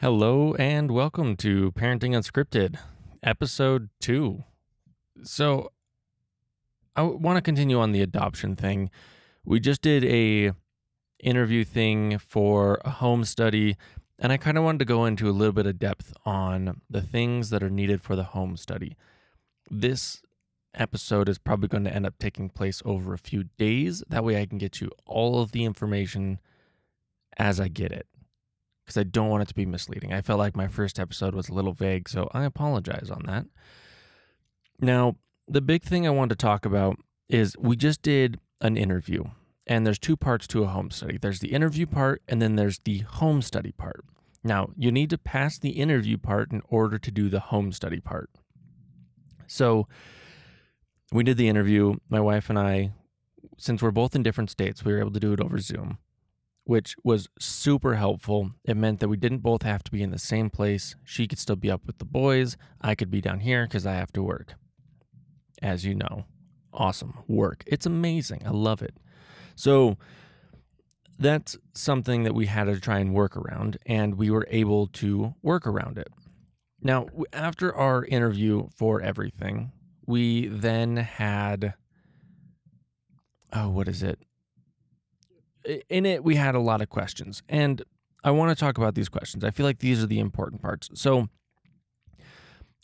Hello and welcome to Parenting Unscripted, episode two. So, I want to continue on the adoption thing. We just did a interview thing for a home study, and I kind of wanted to go into a little bit of depth on the things that are needed for the home study. This episode is probably going to end up taking place over a few days. That way, I can get you all of the information as I get it because I don't want it to be misleading. I felt like my first episode was a little vague, so I apologize on that. Now, the big thing I want to talk about is we just did an interview, and there's two parts to a home study there's the interview part, and then there's the home study part. Now, you need to pass the interview part in order to do the home study part. So, we did the interview. My wife and I, since we're both in different states, we were able to do it over Zoom which was super helpful. It meant that we didn't both have to be in the same place. She could still be up with the boys. I could be down here because I have to work. As you know, awesome work. It's amazing. I love it. So that's something that we had to try and work around, and we were able to work around it. Now, after our interview for everything, we then had, oh, what is it? In it, we had a lot of questions. And I want to talk about these questions. I feel like these are the important parts. So,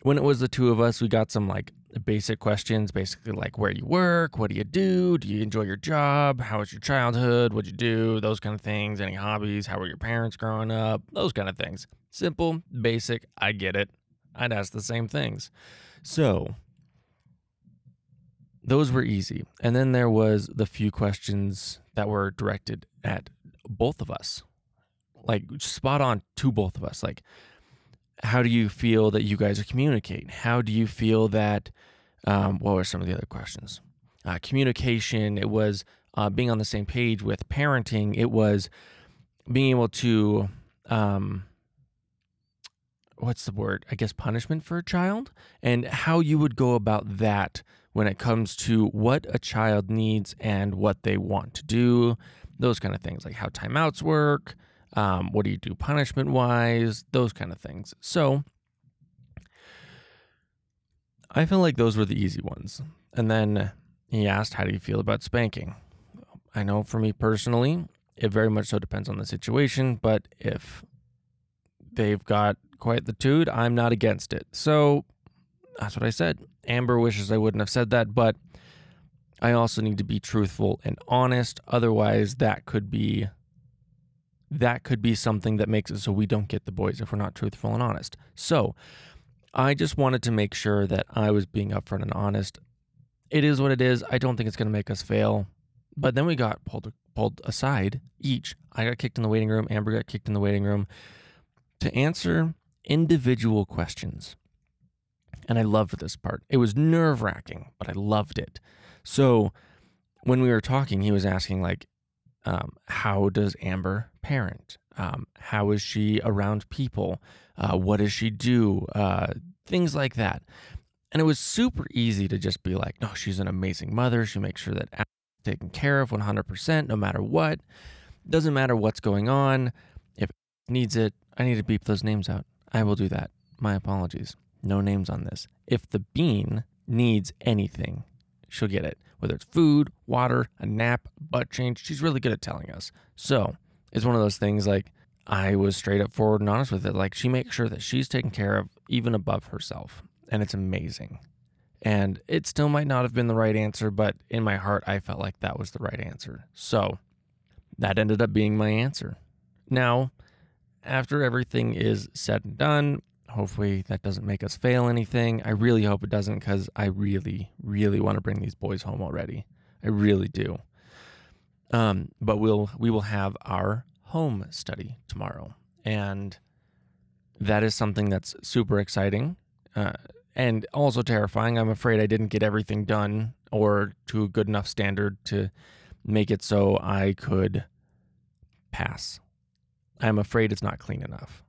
when it was the two of us, we got some like basic questions, basically like where you work, what do you do, do you enjoy your job, how was your childhood, what'd you do, those kind of things, any hobbies, how were your parents growing up, those kind of things. Simple, basic, I get it. I'd ask the same things. So, those were easy. And then there was the few questions that were directed at both of us. Like spot on to both of us. Like how do you feel that you guys are communicating? How do you feel that um, what were some of the other questions? Uh, communication, it was uh, being on the same page with parenting, it was being able to um, what's the word? I guess punishment for a child and how you would go about that when it comes to what a child needs and what they want to do, those kind of things, like how timeouts work, um, what do you do punishment wise, those kind of things. So I feel like those were the easy ones. And then he asked, How do you feel about spanking? I know for me personally, it very much so depends on the situation, but if they've got quite the toot, I'm not against it. So that's what I said. Amber wishes I wouldn't have said that, but I also need to be truthful and honest. Otherwise, that could be that could be something that makes it so we don't get the boys if we're not truthful and honest. So, I just wanted to make sure that I was being upfront and honest. It is what it is. I don't think it's going to make us fail. But then we got pulled pulled aside each. I got kicked in the waiting room. Amber got kicked in the waiting room to answer individual questions. And I loved this part. It was nerve wracking, but I loved it. So when we were talking, he was asking, like, um, how does Amber parent? Um, how is she around people? Uh, what does she do? Uh, things like that. And it was super easy to just be like, no, she's an amazing mother. She makes sure that Amber's taken care of 100%, no matter what. Doesn't matter what's going on. If needs it, I need to beep those names out. I will do that. My apologies no names on this. If the bean needs anything, she'll get it. Whether it's food, water, a nap, butt change, she's really good at telling us. So it's one of those things like I was straight up forward and honest with it. Like she makes sure that she's taken care of even above herself. And it's amazing. And it still might not have been the right answer, but in my heart, I felt like that was the right answer. So that ended up being my answer. Now, after everything is said and done, hopefully that doesn't make us fail anything. I really hope it doesn't because I really, really want to bring these boys home already. I really do. Um, but we'll we will have our home study tomorrow, and that is something that's super exciting uh, and also terrifying. I'm afraid I didn't get everything done or to a good enough standard to make it so I could pass. I'm afraid it's not clean enough.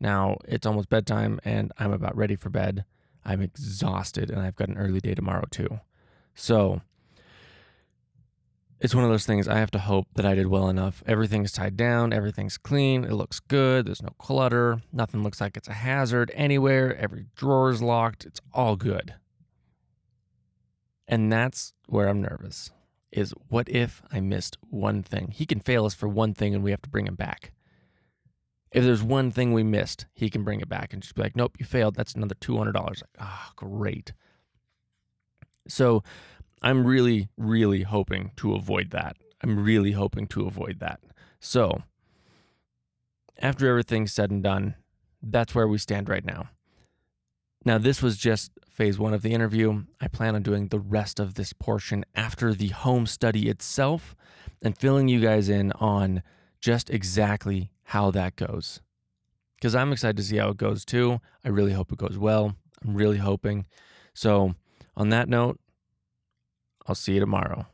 Now it's almost bedtime and I'm about ready for bed. I'm exhausted and I've got an early day tomorrow too. So it's one of those things I have to hope that I did well enough. Everything's tied down, everything's clean, it looks good, there's no clutter, nothing looks like it's a hazard anywhere, every drawer is locked, it's all good. And that's where I'm nervous. Is what if I missed one thing? He can fail us for one thing and we have to bring him back. If there's one thing we missed, he can bring it back and just be like, nope, you failed. That's another $200. Like, ah, oh, great. So I'm really, really hoping to avoid that. I'm really hoping to avoid that. So, after everything's said and done, that's where we stand right now. Now, this was just phase one of the interview. I plan on doing the rest of this portion after the home study itself and filling you guys in on just exactly how that goes. Because I'm excited to see how it goes too. I really hope it goes well. I'm really hoping. So, on that note, I'll see you tomorrow.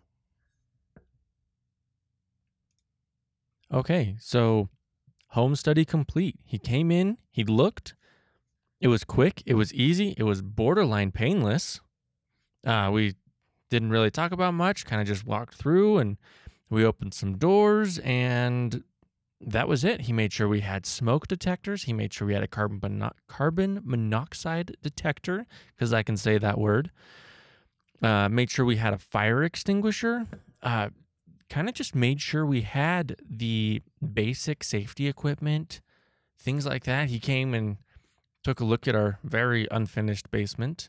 Okay, so home study complete. He came in, he looked. It was quick, it was easy, it was borderline painless. Uh, we didn't really talk about much, kind of just walked through and we opened some doors and that was it. He made sure we had smoke detectors. He made sure we had a carbon mono- carbon monoxide detector because I can say that word. Uh, made sure we had a fire extinguisher. Uh, kind of just made sure we had the basic safety equipment, things like that. He came and took a look at our very unfinished basement.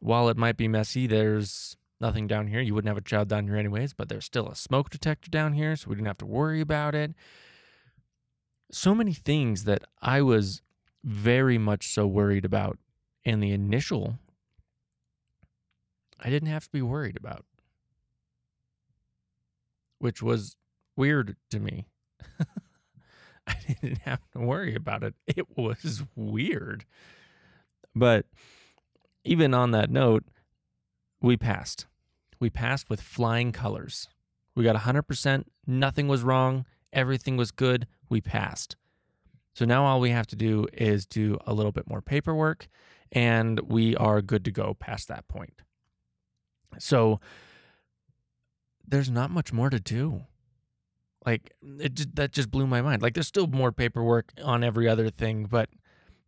While it might be messy, there's nothing down here. You wouldn't have a child down here anyways, but there's still a smoke detector down here, so we didn't have to worry about it. So many things that I was very much so worried about in the initial I didn't have to be worried about, which was weird to me. I didn't have to worry about it. It was weird. But even on that note, we passed. We passed with flying colors. We got 100%. Nothing was wrong. Everything was good. We passed. So now all we have to do is do a little bit more paperwork and we are good to go past that point. So there's not much more to do. Like it that just blew my mind. Like there's still more paperwork on every other thing, but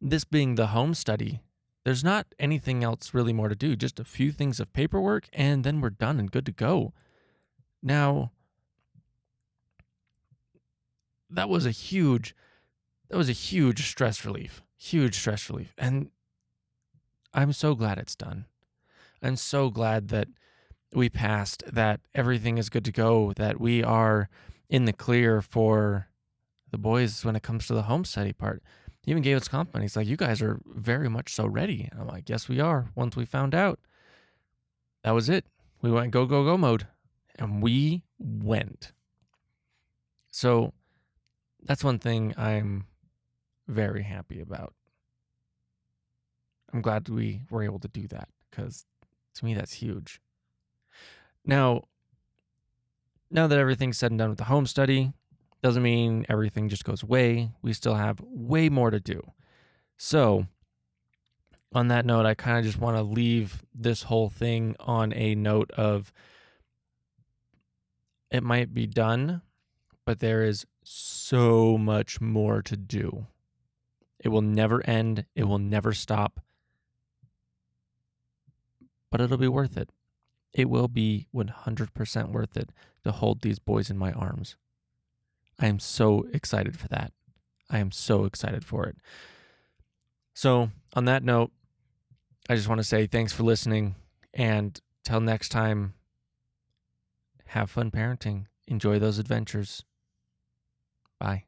this being the home study, there's not anything else really more to do. Just a few things of paperwork and then we're done and good to go. Now that was a huge that was a huge stress relief. Huge stress relief. And I'm so glad it's done. I'm so glad that we passed, that everything is good to go, that we are in the clear for the boys when it comes to the home study part. Even gave us compliment. He's like, You guys are very much so ready. I'm like, Yes, we are. Once we found out, that was it. We went go, go, go mode. And we went. So that's one thing I'm very happy about. I'm glad we were able to do that because to me, that's huge. Now, now that everything's said and done with the home study, doesn't mean everything just goes away. We still have way more to do. So, on that note, I kind of just want to leave this whole thing on a note of it might be done, but there is so much more to do. It will never end, it will never stop but it'll be worth it. It will be 100% worth it to hold these boys in my arms. I am so excited for that. I am so excited for it. So, on that note, I just want to say thanks for listening. And till next time, have fun parenting. Enjoy those adventures. Bye.